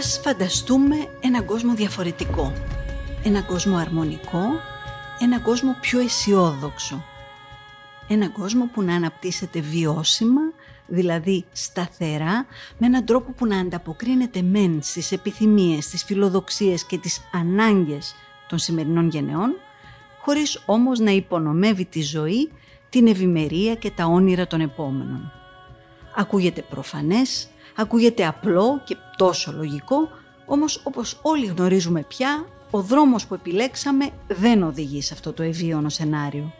Ας φανταστούμε έναν κόσμο διαφορετικό. Έναν κόσμο αρμονικό, έναν κόσμο πιο αισιόδοξο. Έναν κόσμο που να αναπτύσσεται βιώσιμα, δηλαδή σταθερά, με έναν τρόπο που να ανταποκρίνεται μεν στις επιθυμίες, στις φιλοδοξίες και τις ανάγκες των σημερινών γενεών, χωρίς όμως να υπονομεύει τη ζωή, την ευημερία και τα όνειρα των επόμενων. Ακούγεται προφανές, ακούγεται απλό και τόσο λογικό, όμως όπως όλοι γνωρίζουμε πια, ο δρόμος που επιλέξαμε δεν οδηγεί σε αυτό το ευίωνο σενάριο.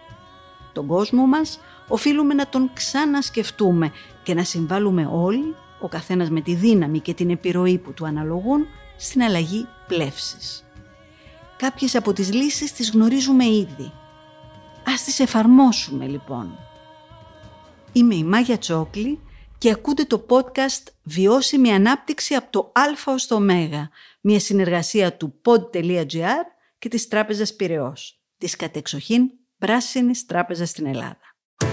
Τον κόσμο μας οφείλουμε να τον ξανασκεφτούμε και να συμβάλλουμε όλοι, ο καθένας με τη δύναμη και την επιρροή που του αναλογούν, στην αλλαγή πλεύσης. Κάποιες από τις λύσεις τις γνωρίζουμε ήδη. Ας τις εφαρμόσουμε λοιπόν. Είμαι η Μάγια Τσόκλη και ακούτε το podcast «Βιώσιμη ανάπτυξη από το Α ως το Ω», μια συνεργασία του pod.gr και της Τράπεζας Πυραιός, της κατεξοχήν πράσινης τράπεζας στην Ελλάδα.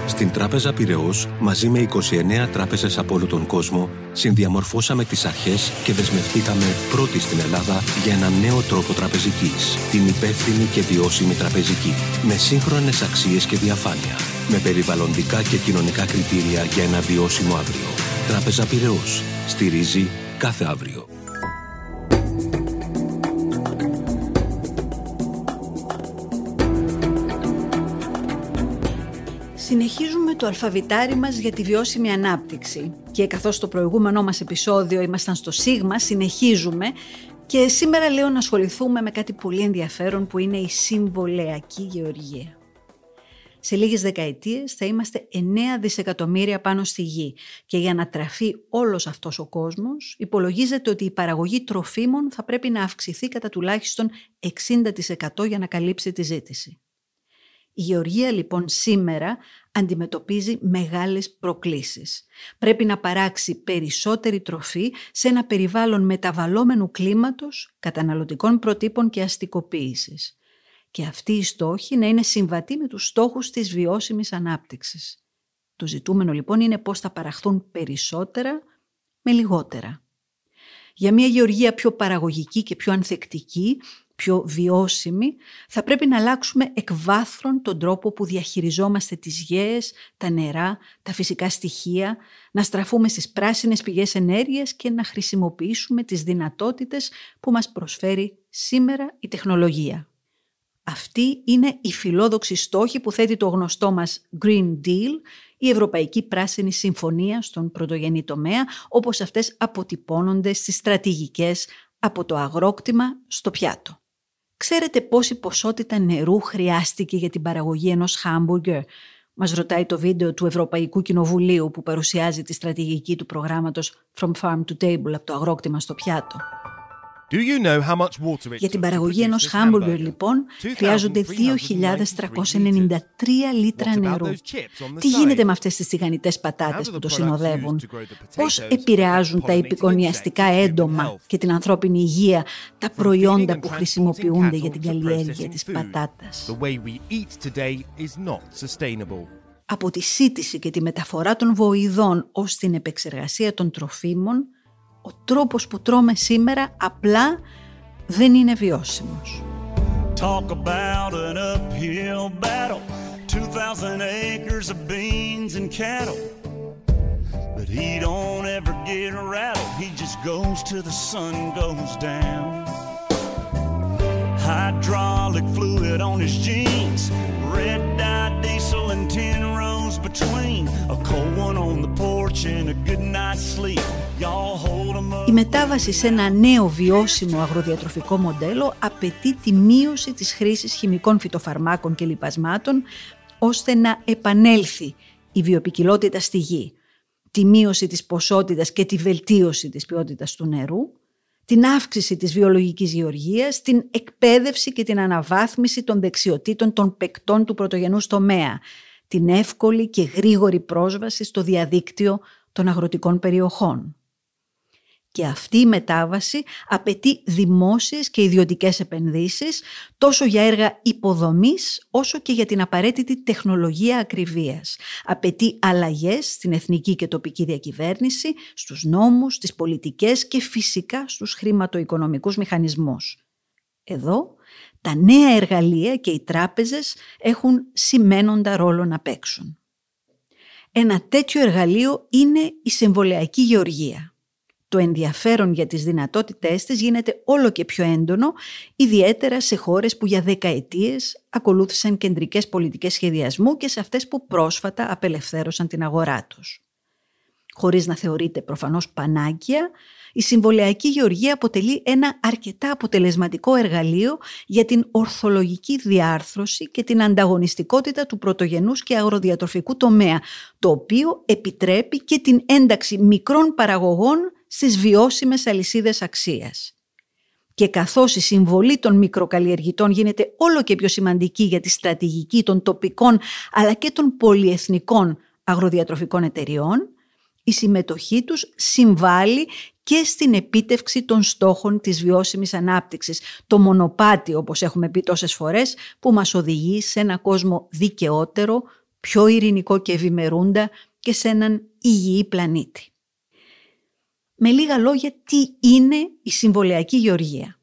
Στην Τράπεζα Πυραιός, μαζί με 29 τράπεζες από όλο τον κόσμο, συνδιαμορφώσαμε τις αρχές και δεσμευτήκαμε πρώτοι στην Ελλάδα για έναν νέο τρόπο τραπεζικής, την υπεύθυνη και βιώσιμη τραπεζική, με σύγχρονες αξίες και διαφάνεια, με περιβαλλοντικά και κοινωνικά κριτήρια για ένα βιώσιμο αύριο. Τράπεζα Πυραιός. Στηρίζει κάθε αύριο. Συνεχίζουμε το αλφαβητάρι μας για τη βιώσιμη ανάπτυξη και καθώς στο προηγούμενό μας επεισόδιο ήμασταν στο Σίγμα, συνεχίζουμε και σήμερα λέω να ασχοληθούμε με κάτι πολύ ενδιαφέρον που είναι η συμβολεακή γεωργία. Σε λίγες δεκαετίες θα είμαστε 9 δισεκατομμύρια πάνω στη γη και για να τραφεί όλος αυτός ο κόσμος υπολογίζεται ότι η παραγωγή τροφίμων θα πρέπει να αυξηθεί κατά τουλάχιστον 60% για να καλύψει τη ζήτηση. Η γεωργία λοιπόν σήμερα αντιμετωπίζει μεγάλες προκλήσεις. Πρέπει να παράξει περισσότερη τροφή σε ένα περιβάλλον μεταβαλλόμενου κλίματος, καταναλωτικών προτύπων και αστικοποίησης. Και αυτή η στόχη να είναι συμβατή με τους στόχους της βιώσιμης ανάπτυξης. Το ζητούμενο λοιπόν είναι πώς θα παραχθούν περισσότερα με λιγότερα. Για μια γεωργία πιο παραγωγική και πιο ανθεκτική πιο βιώσιμη, θα πρέπει να αλλάξουμε εκ βάθρων τον τρόπο που διαχειριζόμαστε τις γέες, τα νερά, τα φυσικά στοιχεία, να στραφούμε στις πράσινες πηγές ενέργειας και να χρησιμοποιήσουμε τις δυνατότητες που μας προσφέρει σήμερα η τεχνολογία. Αυτή είναι η φιλόδοξη στόχη που θέτει το γνωστό μας Green Deal, η Ευρωπαϊκή Πράσινη Συμφωνία στον πρωτογενή τομέα, όπως αυτές αποτυπώνονται στις στρατηγικές από το αγρόκτημα στο πιάτο. Ξέρετε πόση ποσότητα νερού χρειάστηκε για την παραγωγή ενός χάμπουργκερ; Μας ρωτάει το βίντεο του Ευρωπαϊκού Κοινοβουλίου που παρουσιάζει τη στρατηγική του προγράμματος From Farm to Table από το αγρόκτημα στο πιάτο. Για την παραγωγή ενός χάμπουργκερ λοιπόν χρειάζονται 2.393 λίτρα νερού. Τι γίνεται με αυτές τις τηγανιτές πατάτες που το συνοδεύουν; Πώς επηρεάζουν τα επικονιαστικά έντομα και την ανθρώπινη υγεία τα προϊόντα που χρησιμοποιούνται για την καλλιέργεια της πατάτας; Από τη σύντηση και τη μεταφορά των βοηδών ως την επεξεργασία των τροφίμων ο τρόπος που τρώμε σήμερα απλά δεν είναι βιώσιμος. Talk about an uphill battle 2,000 acres of beans and cattle But he don't ever get rattled He just goes till the sun goes down Hydraulic fluid on his jeans Red dye diesel and tin rows between A cold one on the porch and a good night's sleep η μετάβαση σε ένα νέο βιώσιμο αγροδιατροφικό μοντέλο απαιτεί τη μείωση της χρήσης χημικών φυτοφαρμάκων και λιπασμάτων ώστε να επανέλθει η βιοπικιλότητα στη γη, τη μείωση της ποσότητας και τη βελτίωση της ποιότητας του νερού, την αύξηση της βιολογικής γεωργίας, την εκπαίδευση και την αναβάθμιση των δεξιοτήτων των παικτών του πρωτογενούς τομέα, την εύκολη και γρήγορη πρόσβαση στο διαδίκτυο των αγροτικών περιοχών. Και αυτή η μετάβαση απαιτεί δημόσιες και ιδιωτικές επενδύσεις τόσο για έργα υποδομής όσο και για την απαραίτητη τεχνολογία ακριβίας. Απαιτεί αλλαγές στην εθνική και τοπική διακυβέρνηση, στους νόμους, στις πολιτικές και φυσικά στους χρηματοοικονομικούς μηχανισμούς. Εδώ τα νέα εργαλεία και οι τράπεζες έχουν σημαίνοντα ρόλο να παίξουν. Ένα τέτοιο εργαλείο είναι η συμβολιακή γεωργία. Το ενδιαφέρον για τις δυνατότητές της γίνεται όλο και πιο έντονο, ιδιαίτερα σε χώρες που για δεκαετίες ακολούθησαν κεντρικές πολιτικές σχεδιασμού και σε αυτές που πρόσφατα απελευθέρωσαν την αγορά τους. Χωρίς να θεωρείται προφανώς πανάκια, η συμβολιακή γεωργία αποτελεί ένα αρκετά αποτελεσματικό εργαλείο για την ορθολογική διάρθρωση και την ανταγωνιστικότητα του πρωτογενούς και αγροδιατροφικού τομέα, το οποίο επιτρέπει και την ένταξη μικρών παραγωγών στις βιώσιμες αλυσίδες αξίας. Και καθώς η συμβολή των μικροκαλλιεργητών γίνεται όλο και πιο σημαντική για τη στρατηγική των τοπικών αλλά και των πολυεθνικών αγροδιατροφικών εταιριών, η συμμετοχή τους συμβάλλει και στην επίτευξη των στόχων της βιώσιμης ανάπτυξης. Το μονοπάτι, όπως έχουμε πει τόσες φορές, που μας οδηγεί σε ένα κόσμο δικαιότερο, πιο ειρηνικό και ευημερούντα και σε έναν υγιή πλανήτη. Με λίγα λόγια, τι είναι η συμβολιακή γεωργία.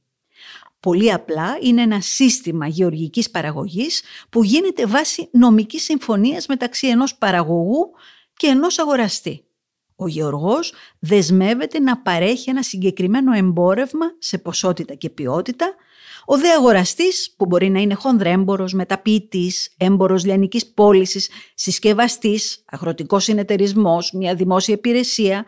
Πολύ απλά είναι ένα σύστημα γεωργικής παραγωγής που γίνεται βάσει νομικής συμφωνίας μεταξύ ενός παραγωγού και ενός αγοραστή. Ο γεωργός δεσμεύεται να παρέχει ένα συγκεκριμένο εμπόρευμα σε ποσότητα και ποιότητα. Ο δε αγοραστής, που μπορεί να είναι χονδρέμπορος, μεταποιητής, έμπορος λιανικής πώλησης, συσκευαστής, αγροτικός συνεταιρισμός, μια δημόσια υπηρεσία,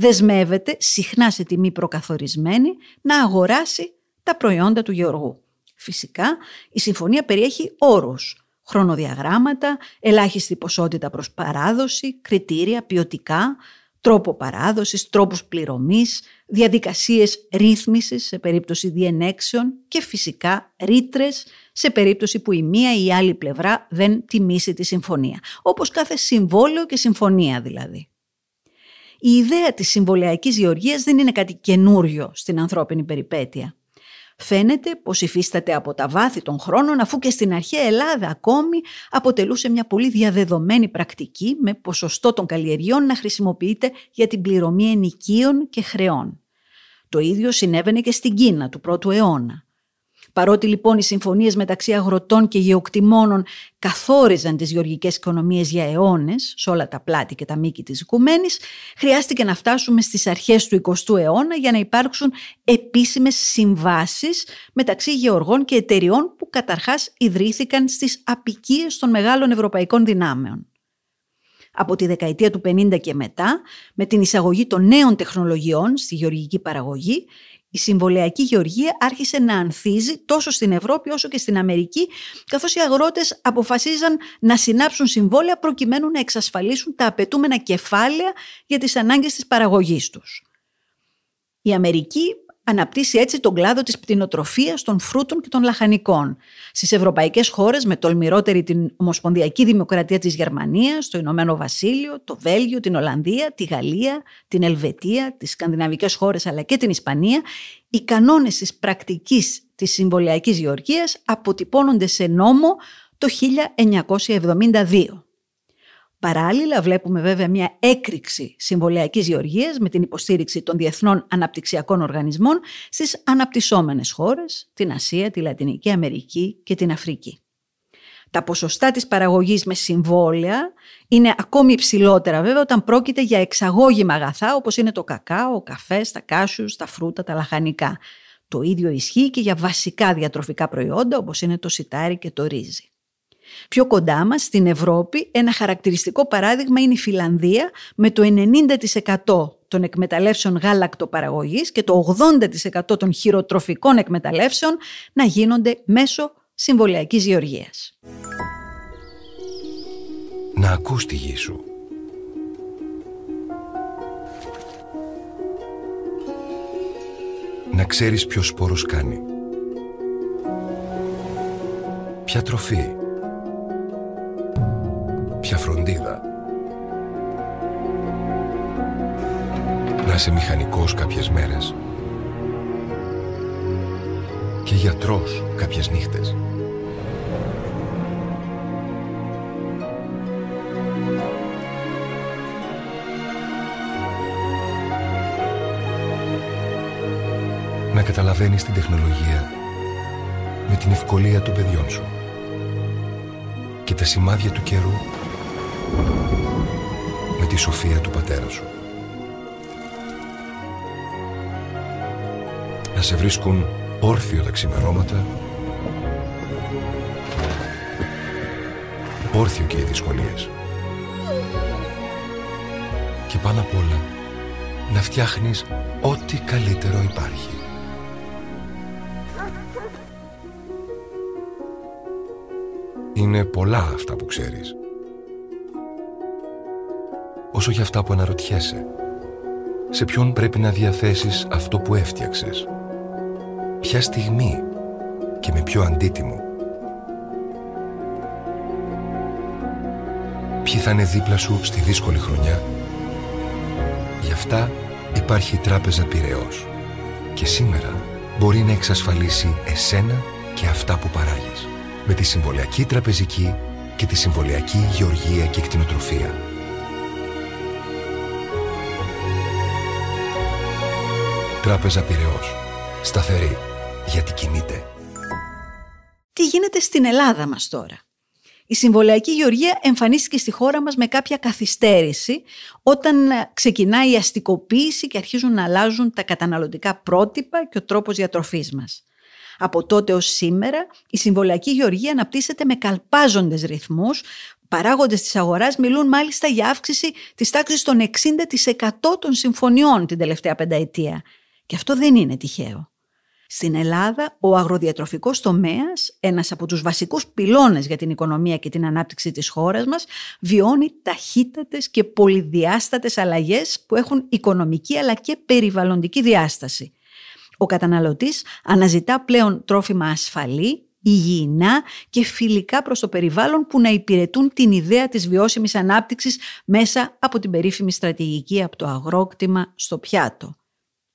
δεσμεύεται, συχνά σε τιμή προκαθορισμένη, να αγοράσει τα προϊόντα του γεωργού. Φυσικά, η συμφωνία περιέχει όρους, χρονοδιαγράμματα, ελάχιστη ποσότητα προς παράδοση, κριτήρια, ποιοτικά, τρόπο παράδοσης, τρόπους πληρωμής, διαδικασίες ρύθμισης σε περίπτωση διενέξεων και φυσικά ρήτρες σε περίπτωση που η μία ή η άλλη πλευρά δεν τιμήσει τη συμφωνία. Όπως κάθε συμβόλαιο και συμφωνία δηλαδή. Η ιδέα της συμβολιακής γεωργίας δεν είναι κάτι καινούριο στην ανθρώπινη περιπέτεια. Φαίνεται πως υφίσταται από τα βάθη των χρόνων αφού και στην αρχαία Ελλάδα ακόμη αποτελούσε μια πολύ διαδεδομένη πρακτική με ποσοστό των καλλιεργειών να χρησιμοποιείται για την πληρωμή ενοικίων και χρεών. Το ίδιο συνέβαινε και στην Κίνα του πρώτου αιώνα. Παρότι λοιπόν οι συμφωνίες μεταξύ αγροτών και γεωκτημόνων καθόριζαν τις γεωργικές οικονομίες για αιώνες σε όλα τα πλάτη και τα μήκη της οικουμένης, χρειάστηκε να φτάσουμε στις αρχές του 20ου αιώνα για να υπάρξουν επίσημες συμβάσεις μεταξύ γεωργών και εταιριών που καταρχάς ιδρύθηκαν στις απικίες των μεγάλων ευρωπαϊκών δυνάμεων. Από τη δεκαετία του 50 και μετά, με την εισαγωγή των νέων τεχνολογιών στη γεωργική παραγωγή, η συμβολιακή γεωργία άρχισε να ανθίζει τόσο στην Ευρώπη όσο και στην Αμερική, καθώς οι αγρότες αποφασίζαν να συνάψουν συμβόλαια προκειμένου να εξασφαλίσουν τα απαιτούμενα κεφάλαια για τις ανάγκες της παραγωγής τους. Η Αμερική αναπτύσσει έτσι τον κλάδο της πτηνοτροφίας, των φρούτων και των λαχανικών. Στις ευρωπαϊκές χώρες, με τολμηρότερη την Ομοσπονδιακή Δημοκρατία της Γερμανίας, το Ηνωμένο Βασίλειο, το Βέλγιο, την Ολλανδία, τη Γαλλία, την Ελβετία, τις σκανδιναβικές χώρες αλλά και την Ισπανία, οι κανόνες της πρακτικής της συμβολιακής γεωργίας αποτυπώνονται σε νόμο το 1972. Παράλληλα βλέπουμε βέβαια μια έκρηξη συμβολιακής γεωργίας με την υποστήριξη των διεθνών αναπτυξιακών οργανισμών στις αναπτυσσόμενες χώρες, την Ασία, τη Λατινική Αμερική και την Αφρική. Τα ποσοστά της παραγωγής με συμβόλαια είναι ακόμη υψηλότερα βέβαια όταν πρόκειται για εξαγώγημα αγαθά όπως είναι το κακάο, ο καφές, τα κάσιους, τα φρούτα, τα λαχανικά. Το ίδιο ισχύει και για βασικά διατροφικά προϊόντα όπως είναι το σιτάρι και το ρύζι. Πιο κοντά μας, στην Ευρώπη, ένα χαρακτηριστικό παράδειγμα είναι η Φιλανδία με το 90% των εκμεταλλεύσεων γάλακτοπαραγωγής και το 80% των χειροτροφικών εκμεταλλεύσεων να γίνονται μέσω συμβολιακής γεωργίας. Να ακούς τη γη σου. Να ξέρεις ποιος σπόρος κάνει. Ποια τροφή ποια φροντίδα. να είσαι μηχανικός κάποιες μέρες και γιατρός κάποιες νύχτες. Να καταλαβαίνεις την τεχνολογία με την ευκολία των παιδιών σου και τα σημάδια του καιρού με τη σοφία του πατέρα σου. Να σε βρίσκουν όρθιο τα ξημερώματα όρθιο και οι δυσκολίες. Και πάνω απ' όλα να φτιάχνεις ό,τι καλύτερο υπάρχει. Είναι πολλά αυτά που ξέρεις. Όσο για αυτά που αναρωτιέσαι. Σε ποιον πρέπει να διαθέσεις αυτό που έφτιαξες; Ποια στιγμή και με ποιο αντίτιμο. Ποιοι θα είναι δίπλα σου στη δύσκολη χρονιά. Γι' αυτά υπάρχει η Τράπεζα Πυραιός. Και σήμερα μπορεί να εξασφαλίσει εσένα και αυτά που παράγεις με τη Συμβολιακή Τραπεζική και τη Συμβολιακή Γεωργία και Κτηνοτροφία. Τράπεζα Πυραιός. Σταθερή. Γιατί κινείται. Τι γίνεται στην Ελλάδα μας τώρα; Η συμβολιακή γεωργία εμφανίστηκε στη χώρα μας με κάποια καθυστέρηση όταν ξεκινάει η αστικοποίηση και αρχίζουν να αλλάζουν τα καταναλωτικά πρότυπα και ο τρόπος διατροφής μας. Από τότε ως σήμερα η συμβολιακή γεωργία αναπτύσσεται με καλπάζοντες ρυθμούς Παράγοντες της αγοράς μιλούν μάλιστα για αύξηση της τάξης των 60% των συμφωνιών την τελευταία πενταετία. Και αυτό δεν είναι τυχαίο. Στην Ελλάδα, ο αγροδιατροφικός τομέας, ένας από τους βασικούς πυλώνες για την οικονομία και την ανάπτυξη της χώρας μας, βιώνει ταχύτατες και πολυδιάστατες αλλαγές που έχουν οικονομική αλλά και περιβαλλοντική διάσταση. Ο καταναλωτής αναζητά πλέον τρόφιμα ασφαλή, υγιεινά και φιλικά προς το περιβάλλον που να υπηρετούν την ιδέα της βιώσιμης ανάπτυξης μέσα από την περίφημη στρατηγική από το αγρόκτημα στο πιάτο.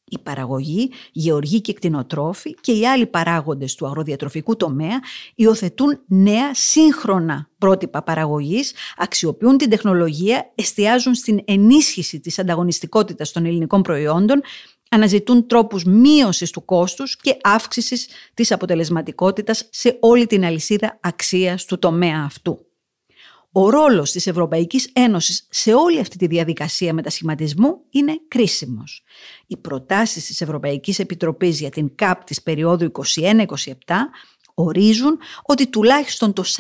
Η παραγωγή, γεωργοί και κτηνοτρόφοι και οι άλλοι παράγοντες του αγροδιατροφικού τομέα υιοθετούν νέα σύγχρονα πρότυπα παραγωγής, αξιοποιούν την τεχνολογία, εστιάζουν στην ενίσχυση της ανταγωνιστικότητας των ελληνικών προϊόντων αναζητούν τρόπους μείωσης του κόστους και αύξησης της αποτελεσματικότητας σε όλη την αλυσίδα αξίας του τομέα αυτού. Ο ρόλος της Ευρωπαϊκής Ένωσης σε όλη αυτή τη διαδικασία μετασχηματισμού είναι κρίσιμος. Οι προτάσεις της Ευρωπαϊκής Επιτροπής για την ΚΑΠ της περίοδου 21-27 ορίζουν ότι τουλάχιστον το 40%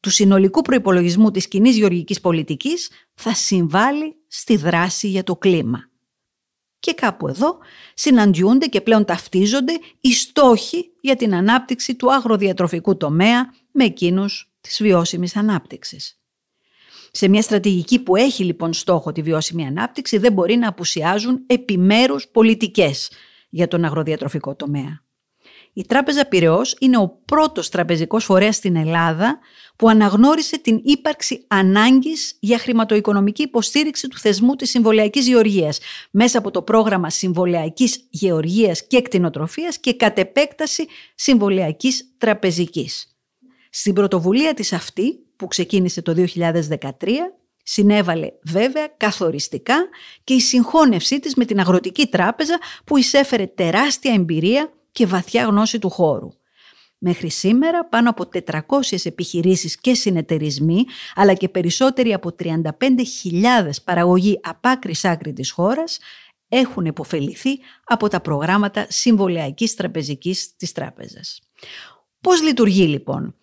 του συνολικού προϋπολογισμού της κοινή γεωργικής πολιτικής θα συμβάλλει στη δράση για το κλίμα. Και κάπου εδώ συναντιούνται και πλέον ταυτίζονται οι στόχοι για την ανάπτυξη του αγροδιατροφικού τομέα με εκείνους της βιώσιμης ανάπτυξης. Σε μια στρατηγική που έχει λοιπόν στόχο τη βιώσιμη ανάπτυξη δεν μπορεί να απουσιάζουν επιμέρους πολιτικές για τον αγροδιατροφικό τομέα. Η Τράπεζα Πυραιός είναι ο πρώτος τραπεζικός φορέας στην Ελλάδα που αναγνώρισε την ύπαρξη ανάγκης για χρηματοοικονομική υποστήριξη του θεσμού της συμβολιακής γεωργίας μέσα από το πρόγραμμα συμβολιακής γεωργίας και κτηνοτροφίας και κατ' επέκταση συμβολιακής τραπεζικής. Στην πρωτοβουλία της αυτή, που ξεκίνησε το 2013, συνέβαλε βέβαια καθοριστικά και η συγχώνευσή της με την Αγροτική Τράπεζα που εισέφερε τεράστια εμπειρία και βαθιά γνώση του χώρου. Μέχρι σήμερα πάνω από 400 επιχειρήσεις και συνεταιρισμοί, αλλά και περισσότεροι από 35.000 παραγωγοί απ' άκρη άκρη της χώρας, έχουν υποφεληθεί από τα προγράμματα συμβολιακής τραπεζικής της τράπεζας. Πώς λειτουργεί λοιπόν;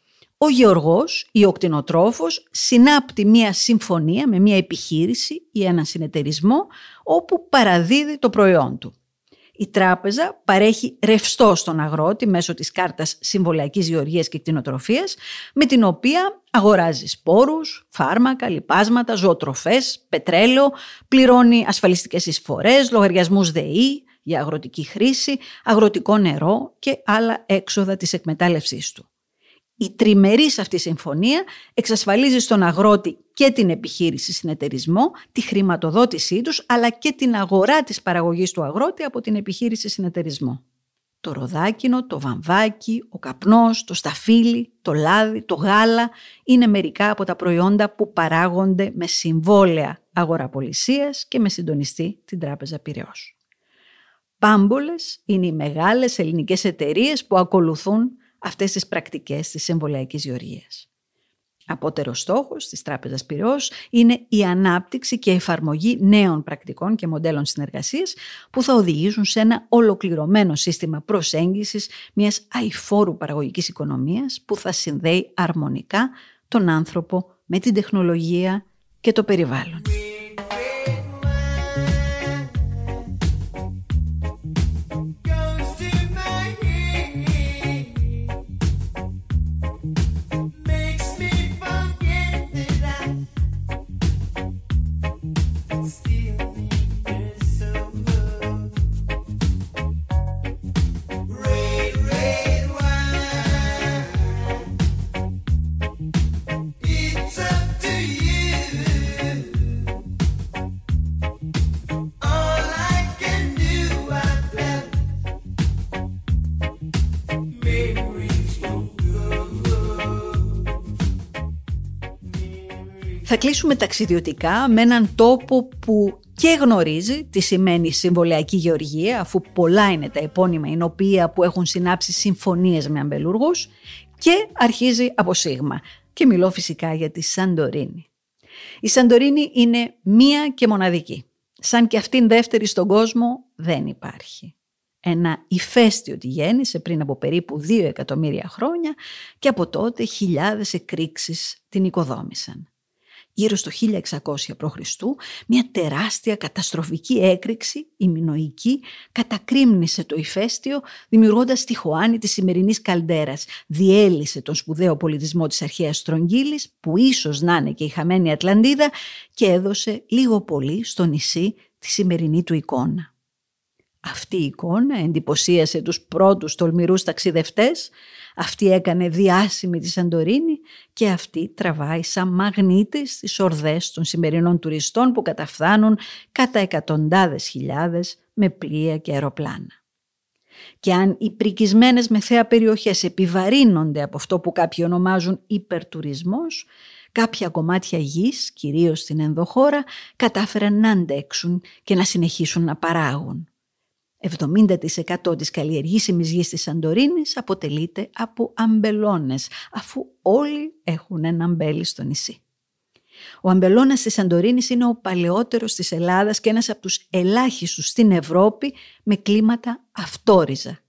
Ο γεωργός ή ο κτηνοτρόφος συνάπτει μία συμφωνία με μία επιχείρηση ή έναν συνεταιρισμό όπου παραδίδει το προϊόν του. Η τράπεζα παρέχει ρευστό στον αγρότη μέσω της κάρτας συμβολιακής γεωργίας και κτηνοτροφίας με την οποία αγοράζει σπόρους, φάρμακα, λιπάσματα, ζωοτροφές, πετρέλαιο, πληρώνει ασφαλιστικές εισφορές, λογαριασμούς ΔΕΗ για αγροτική χρήση, αγροτικό νερό και άλλα έξοδα της εκμετάλλευσής του. Η τριμερής αυτή συμφωνία εξασφαλίζει στον αγρότη και την επιχείρηση συνεταιρισμό, τη χρηματοδότησή τους, αλλά και την αγορά της παραγωγής του αγρότη από την επιχείρηση συνεταιρισμό. Το ροδάκινο, το βαμβάκι, ο καπνός, το σταφύλι, το λάδι, το γάλα είναι μερικά από τα προϊόντα που παράγονται με συμβόλαια αγοραπολισίας και με συντονιστή την Τράπεζα Πυραιός. Πάμπολες είναι οι μεγάλες ελληνικές εταιρείες που ακολουθούν αυτές τις πρακτικές της εμβολιακής γεωργίας. Απότερος στόχος της Τράπεζας Πυρός είναι η ανάπτυξη και εφαρμογή νέων πρακτικών και μοντέλων συνεργασίας που θα οδηγήσουν σε ένα ολοκληρωμένο σύστημα προσέγγισης μιας αηφόρου παραγωγικής οικονομίας που θα συνδέει αρμονικά τον άνθρωπο με την τεχνολογία και το περιβάλλον. Θα κλείσουμε ταξιδιωτικά με έναν τόπο που και γνωρίζει τι σημαίνει συμβολιακή γεωργία, αφού πολλά είναι τα επώνυμα ενωπία που έχουν συνάψει συμφωνίες με αμπελούργους και αρχίζει από σίγμα. Και μιλώ φυσικά για τη Σαντορίνη. Η Σαντορίνη είναι μία και μοναδική. Σαν και αυτήν δεύτερη στον κόσμο δεν υπάρχει. Ένα ηφαίστειο τη γέννησε πριν από περίπου δύο εκατομμύρια χρόνια και από τότε χιλιάδες εκρήξεις την οικοδόμησαν γύρω στο 1600 π.Χ. μια τεράστια καταστροφική έκρηξη, η μινοϊκή, κατακρίμνησε το ηφαίστειο δημιουργώντας τη Χωάνη της σημερινής Καλντέρας. Διέλυσε τον σπουδαίο πολιτισμό της αρχαίας Στρογγύλης που ίσως να είναι και η χαμένη Ατλαντίδα και έδωσε λίγο πολύ στο νησί τη σημερινή του εικόνα. Αυτή η εικόνα εντυπωσίασε τους πρώτους τολμηρούς ταξιδευτές αυτή έκανε διάσημη τη Σαντορίνη και αυτή τραβάει σαν μαγνήτης τις ορδές των σημερινών τουριστών που καταφθάνουν κατά εκατοντάδες χιλιάδες με πλοία και αεροπλάνα. Και αν οι πρικισμένες μεθέα περιοχές επιβαρύνονται από αυτό που κάποιοι ονομάζουν υπερτουρισμός, κάποια κομμάτια γης, κυρίως στην ενδοχώρα, κατάφεραν να αντέξουν και να συνεχίσουν να παράγουν. 70% της καλλιεργήσιμης γης της Σαντορίνης αποτελείται από αμπελώνες, αφού όλοι έχουν ένα αμπέλι στο νησί. Ο αμπελώνας της Σαντορίνης είναι ο παλαιότερος της Ελλάδας και ένας από τους ελάχιστους στην Ευρώπη με κλίματα αυτόριζα.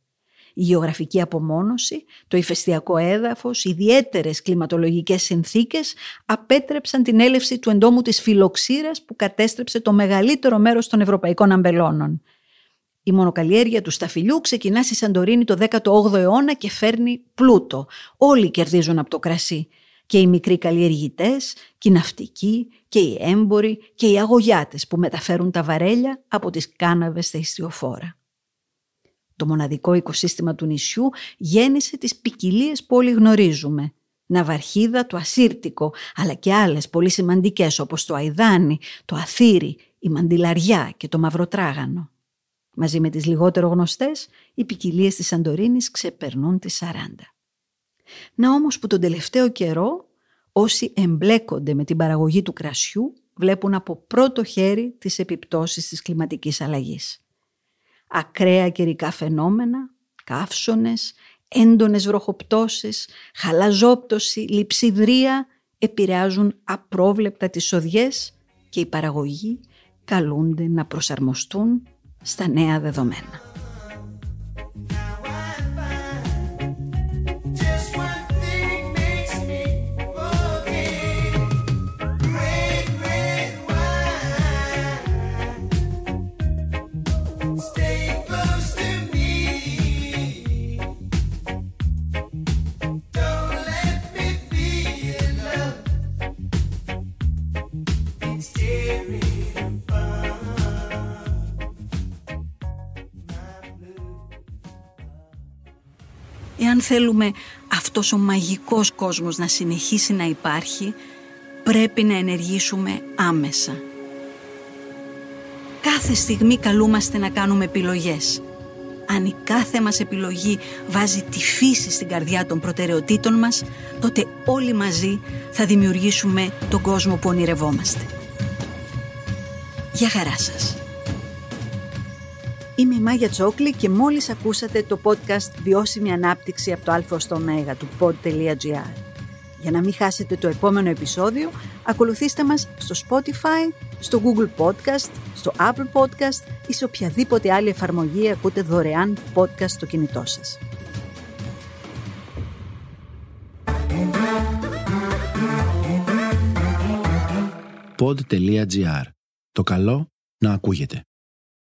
Η γεωγραφική απομόνωση, το ηφαιστειακό έδαφος, ιδιαίτερες κλιματολογικές συνθήκες απέτρεψαν την έλευση του εντόμου της φιλοξήρας που κατέστρεψε το μεγαλύτερο μέρος των ευρωπαϊκών αμπελώνων. Η μονοκαλλιέργεια του σταφυλιού ξεκινά στη Σαντορίνη το 18ο αιώνα και φέρνει πλούτο. Όλοι κερδίζουν από το κρασί. Και οι μικροί καλλιεργητές, και οι ναυτικοί, και οι έμποροι και οι αγωγιάτες που μεταφέρουν τα βαρέλια από τις κάναβες στα ιστιοφόρα. Το μοναδικό οικοσύστημα του νησιού γέννησε τις ποικιλίες που όλοι γνωρίζουμε. Ναυαρχίδα, το ασύρτικο, αλλά και άλλες πολύ σημαντικές όπως το αϊδάνι, το αθήρι, η μαντιλαριά και το μαυροτράγανο. Μαζί με τις λιγότερο γνωστές, οι ποικιλίες της Σαντορίνης ξεπερνούν τις 40. Να όμως που τον τελευταίο καιρό όσοι εμπλέκονται με την παραγωγή του κρασιού βλέπουν από πρώτο χέρι τις επιπτώσεις της κλιματικής αλλαγής. Ακραία καιρικά φαινόμενα, καύσονες, έντονες βροχοπτώσεις, χαλαζόπτωση, λειψιδρία επηρεάζουν απρόβλεπτα τις οδιές και οι παραγωγοί καλούνται να προσαρμοστούν στα νέα δεδομένα. Θέλουμε αυτός ο μαγικός κόσμος να συνεχίσει να υπάρχει, πρέπει να ενεργήσουμε άμεσα. Κάθε στιγμή καλούμαστε να κάνουμε επιλογές. Αν η κάθε μας επιλογή βάζει τη φύση στην καρδιά των προτεραιοτήτων μας, τότε όλοι μαζί θα δημιουργήσουμε τον κόσμο που ονειρευόμαστε. Γεια χαρά σας! Είμαι η Μάγια Τσόκλη και μόλις ακούσατε το podcast «Βιώσιμη Ανάπτυξη από το Α στο Μέγα» του pod.gr. Για να μην χάσετε το επόμενο επεισόδιο, ακολουθήστε μας στο Spotify, στο Google Podcast, στο Apple Podcast ή σε οποιαδήποτε άλλη εφαρμογή ακούτε δωρεάν podcast στο κινητό σας. Pod.gr. Το καλό να ακούγεται.